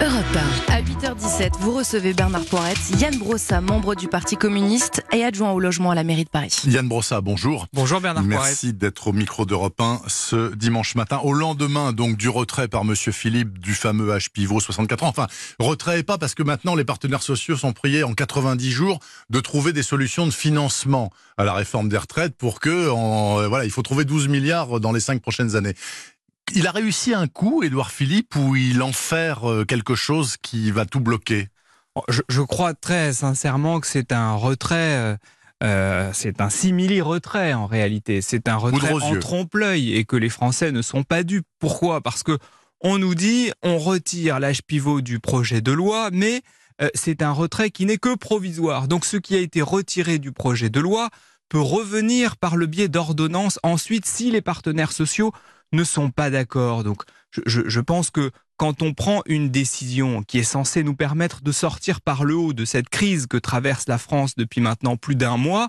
Europe 1. À 8h17, vous recevez Bernard Poirette, Yann Brossa, membre du Parti communiste et adjoint au logement à la mairie de Paris. Yann Brossa, bonjour. Bonjour Bernard Poirette. Merci d'être au micro d'Europe 1 ce dimanche matin, au lendemain donc du retrait par Monsieur Philippe du fameux H pivot 64 ans. Enfin, retrait pas parce que maintenant les partenaires sociaux sont priés en 90 jours de trouver des solutions de financement à la réforme des retraites pour que, en, voilà, il faut trouver 12 milliards dans les cinq prochaines années. Il a réussi un coup, Édouard Philippe, où il enferme euh, quelque chose qui va tout bloquer? Oh, je, crois très sincèrement que c'est un retrait. Euh, euh, c'est un simili-retrait en réalité. C'est un retrait en trompe-l'œil et que les Français ne sont pas dupes. Pourquoi? Parce que on nous dit on retire l'âge pivot du projet de loi, mais c'est un retrait qui n'est que provisoire. Donc ce qui a été retiré du projet de loi peut revenir par le biais d'ordonnances ensuite si les partenaires sociaux ne sont pas d'accord. Donc je, je, pense que quand on prend une décision qui est censée nous permettre de sortir par le haut de cette crise que traverse la France depuis maintenant plus d'un mois,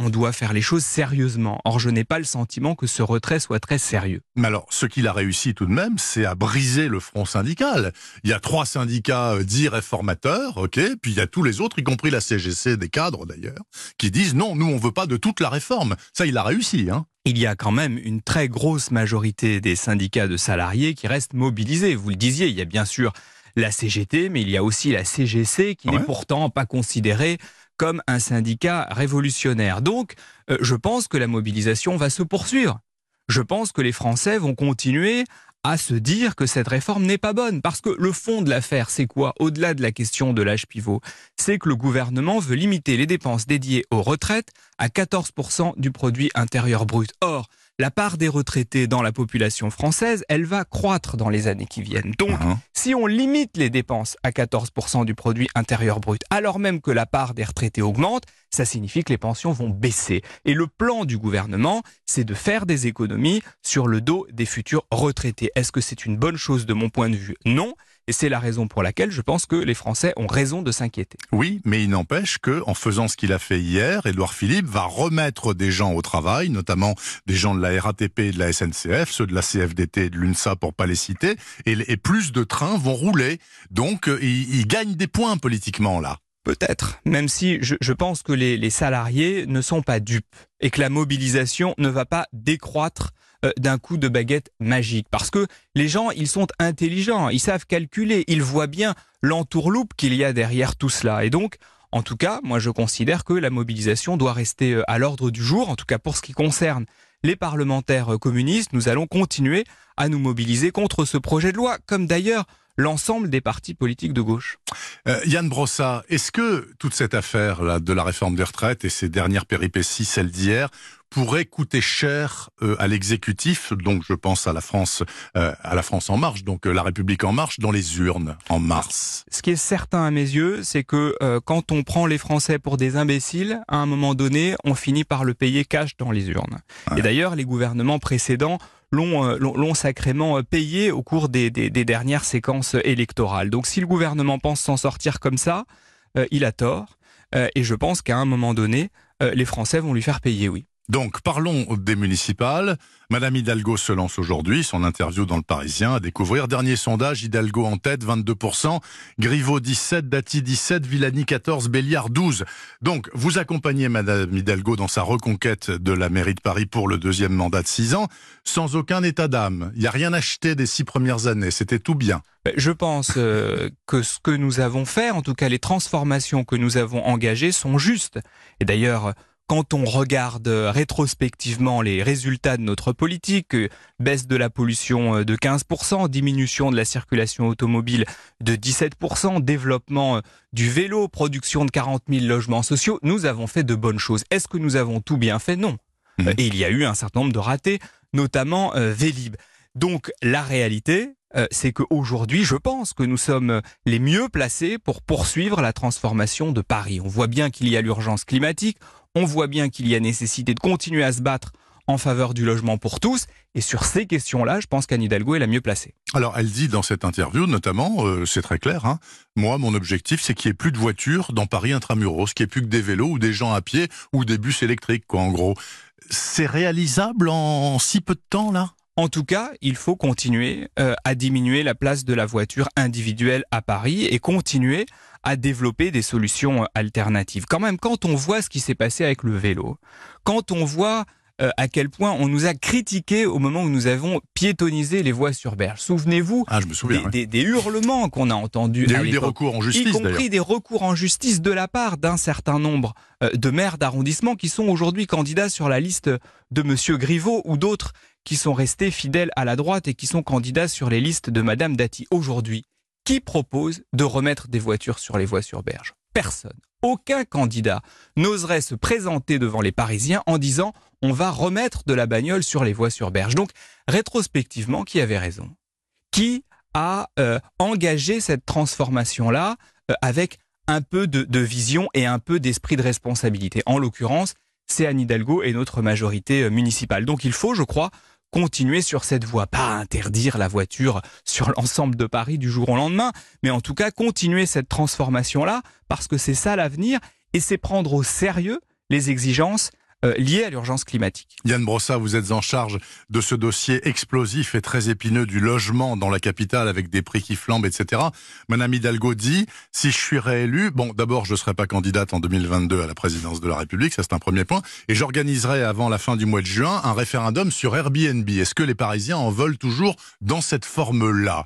on doit faire les choses sérieusement. Or, je n'ai pas le sentiment que ce retrait soit très sérieux. Mais alors, ce qu'il a réussi tout de même, c'est à briser le front syndical. Il y a trois syndicats euh, dits réformateurs, ok, puis il y a tous les autres, y compris la CGC, des cadres d'ailleurs, qui disent non, nous on veut pas de toute la réforme. Ça, il a réussi, hein il y a quand même une très grosse majorité des syndicats de salariés qui restent mobilisés. Vous le disiez, il y a bien sûr la CGT, mais il y a aussi la CGC qui n'est pourtant pas considérée comme un syndicat révolutionnaire. Donc, euh, je pense que la mobilisation va se poursuivre. Je pense que les Français vont continuer à se dire que cette réforme n'est pas bonne. Parce que le fond de l'affaire, c'est quoi? Au-delà de la question de l'âge pivot, c'est que le gouvernement veut limiter les dépenses dédiées aux retraites à 14% du produit intérieur brut. Or, la part des retraités dans la population française, elle va croître dans les années qui viennent. Donc, uh-huh. si on limite les dépenses à 14% du produit intérieur brut, alors même que la part des retraités augmente, ça signifie que les pensions vont baisser. Et le plan du gouvernement, c'est de faire des économies sur le dos des futurs retraités. Est-ce que c'est une bonne chose de mon point de vue? Non. Et c'est la raison pour laquelle je pense que les Français ont raison de s'inquiéter. Oui, mais il n'empêche que, en faisant ce qu'il a fait hier, Édouard Philippe va remettre des gens au travail, notamment des gens de la RATP et de la SNCF, ceux de la CFDT et de l'UNSA pour pas les citer, et, plus de trains vont rouler. Donc, euh, il, gagne des points politiquement là. Peut-être, même si je, pense que les, salariés ne sont pas dupes et que la mobilisation ne va pas décroître euh, d'un coup de baguette magique. Parce que les gens, ils sont intelligents, ils savent calculer, ils voient bien l'entourloupe qu'il y a derrière tout cela. Et donc, en tout cas, moi je considère que la mobilisation doit rester euh, à l'ordre du jour, en tout cas pour ce qui concerne les parlementaires euh, communistes, nous allons continuer à nous mobiliser contre ce projet de loi, comme d'ailleurs l'ensemble des partis politiques de gauche. Yann Brossa, est-ce que toute cette affaire là, de la réforme des retraites et ces dernières péripéties, celles d'hier, pourrait coûter cher euh, à l'exécutif, donc je pense à la France, euh, à la France en marche, donc euh, la République en marche, dans les urnes en mars? Ce qui est certain à mes yeux, c'est que quand on prend les Français pour des imbéciles, à un moment donné, on finit par le payer cash dans les urnes. Et d'ailleurs, les gouvernements précédents l'ont sacrément payé au cours des, dernières séquences électorales. Donc si le gouvernement pense s'en sortir comme ça, il a tort. et je pense qu'à un moment donné, les Français vont lui faire payer, oui. Donc parlons des municipales. Madame Hidalgo se lance aujourd'hui, son interview dans le Parisien à découvrir. Dernier sondage, Hidalgo en tête, 22%, Griveaux 17, Dati 17, Villani 14, Béliard 12. Donc vous accompagnez Madame Hidalgo dans sa reconquête de la mairie de Paris pour le deuxième mandat de 6 ans, sans aucun état d'âme. Il n'y a rien acheté des six premières années, c'était tout bien. Je pense euh, que ce que nous avons fait, en tout cas les transformations que nous avons engagées, sont justes. Et d'ailleurs, quand on regarde euh, rétrospectivement les résultats de notre politique, euh, baisse de la pollution euh, de 15%, diminution de la circulation automobile de 17%, développement du vélo, production de 40 000 logements sociaux, nous avons fait de bonnes choses. Est-ce que nous avons tout bien fait? Non. Mmh. Et il y a eu un certain nombre de ratés, notamment Vélib. Donc la réalité, c'est qu'aujourd'hui, je pense que nous sommes les mieux placés pour poursuivre la transformation de Paris. On voit bien qu'il y a l'urgence climatique, on voit bien qu'il y a nécessité de continuer à se battre en faveur du logement pour tous. Et sur ces questions-là, je pense qu'Anne Hidalgo est la mieux placée. Alors, elle dit dans cette interview, notamment, euh, c'est très clair, hein, moi, mon objectif, c'est qu'il n'y ait plus de voitures dans Paris intramuros, qu'il n'y ait plus que des vélos ou des gens à pied ou des bus électriques, quoi, en gros. C'est réalisable en si peu de temps, là? En tout cas, il faut continuer euh, à diminuer la place de la voiture individuelle à Paris et continuer à développer des solutions euh, alternatives. Quand même, quand on voit ce qui s'est passé avec le vélo, quand on voit euh, à quel point on nous a critiqué au moment où nous avons piétonisé les voies sur berge. Souvenez-vous ah, des, des, hurlements qu'on a entendus. Il y a eu des recours en justice, y compris des recours en justice de la part d'un certain nombre euh, de maires d'arrondissement qui sont aujourd'hui candidats sur la liste de Monsieur Griveaux ou d'autres qui sont restés fidèles à la droite et qui sont candidats sur les listes de Madame Dati. Aujourd'hui, qui propose de remettre des voitures sur les voies sur berge Personne. Aucun candidat n'oserait se présenter devant les Parisiens en disant on va remettre de la bagnole sur les voies sur berge. Donc, rétrospectivement, qui avait raison? Qui a euh, engagé cette transformation-là euh, avec un peu de, vision et un peu d'esprit de responsabilité? En l'occurrence, c'est Anne Hidalgo et notre majorité euh, municipale. Donc, il faut, je crois, continuer sur cette voie, pas interdire la voiture sur l'ensemble de Paris du jour au lendemain, mais en tout cas continuer cette transformation-là, parce que c'est ça l'avenir, et c'est prendre au sérieux les exigences liées à l'urgence climatique. Yann Brossa, vous êtes en charge de ce dossier explosif et très épineux du logement dans la capitale avec des prix qui flambent, etc. Madame Hidalgo dit, si je suis réélu, bon, d'abord, je ne serai pas candidate en 2022 à la présidence de la République, ça c'est un premier point, et j'organiserai avant la fin du mois de juin un référendum sur Airbnb. Est-ce que les Parisiens en veulent toujours dans cette forme-là?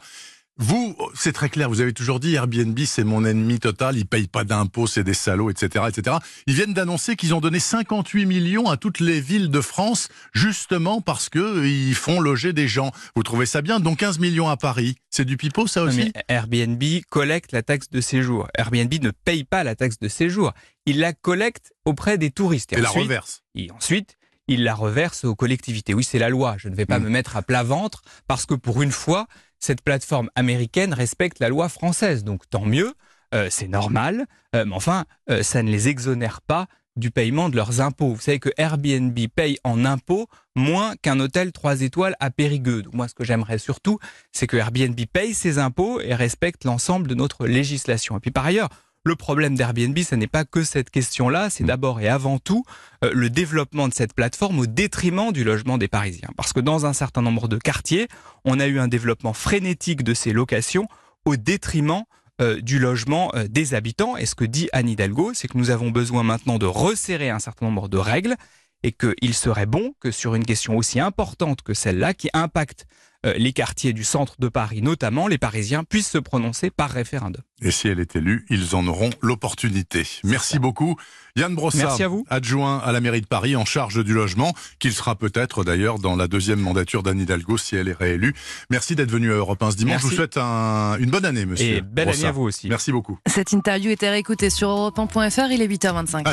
Vous, c'est très clair, vous avez toujours dit Airbnb c'est mon ennemi total, ils payent pas d'impôts, c'est des salauds, etc., etc. Ils viennent d'annoncer qu'ils ont donné 58 millions à toutes les villes de France, justement parce que ils font loger des gens. Vous trouvez ça bien? Donc 15 millions à Paris, c'est du pipeau ça aussi? Airbnb collecte la taxe de séjour. Airbnb ne paye pas la taxe de séjour, il la collecte auprès des touristes. Et, la reverse. Et ensuite, il la reverse aux collectivités. Oui, c'est la loi. Je ne vais pas mm. me mettre à plat ventre parce que pour une fois, cette plateforme américaine respecte la loi française. Donc tant mieux, euh, c'est normal, euh, mais enfin, euh, ça ne les exonère pas du paiement de leurs impôts. Vous savez que Airbnb paye en impôts moins qu'un hôtel 3 étoiles à Périgueux. moi, ce que j'aimerais surtout, c'est que Airbnb paye ses impôts et respecte l'ensemble de notre législation. Et puis par ailleurs, le problème d'Airbnb, ce n'est pas que cette question-là, c'est d'abord et avant tout euh, le développement de cette plateforme au détriment du logement des Parisiens. Parce que dans un certain nombre de quartiers, on a eu un développement frénétique de ces locations au détriment euh, du logement euh, des habitants. Et ce que dit Anne Hidalgo, c'est que nous avons besoin maintenant de resserrer un certain nombre de règles et qu'il serait bon que sur une question aussi importante que celle-là, qui impacte euh, les quartiers du centre de Paris, notamment les Parisiens, puissent se prononcer par référendum. Et si elle est élue, ils en auront l'opportunité. Merci beaucoup. Yann Brossard, adjoint à la mairie de Paris en charge du logement, qu'il sera peut-être d'ailleurs dans la deuxième mandature d'Anne Hidalgo si elle est réélue. Merci d'être venu à Europe 1 ce dimanche. Je vous souhaite une bonne année, monsieur. Et belle année à vous aussi. Merci beaucoup. Cette interview était réécoutée sur europe1.fr, il est 8h25.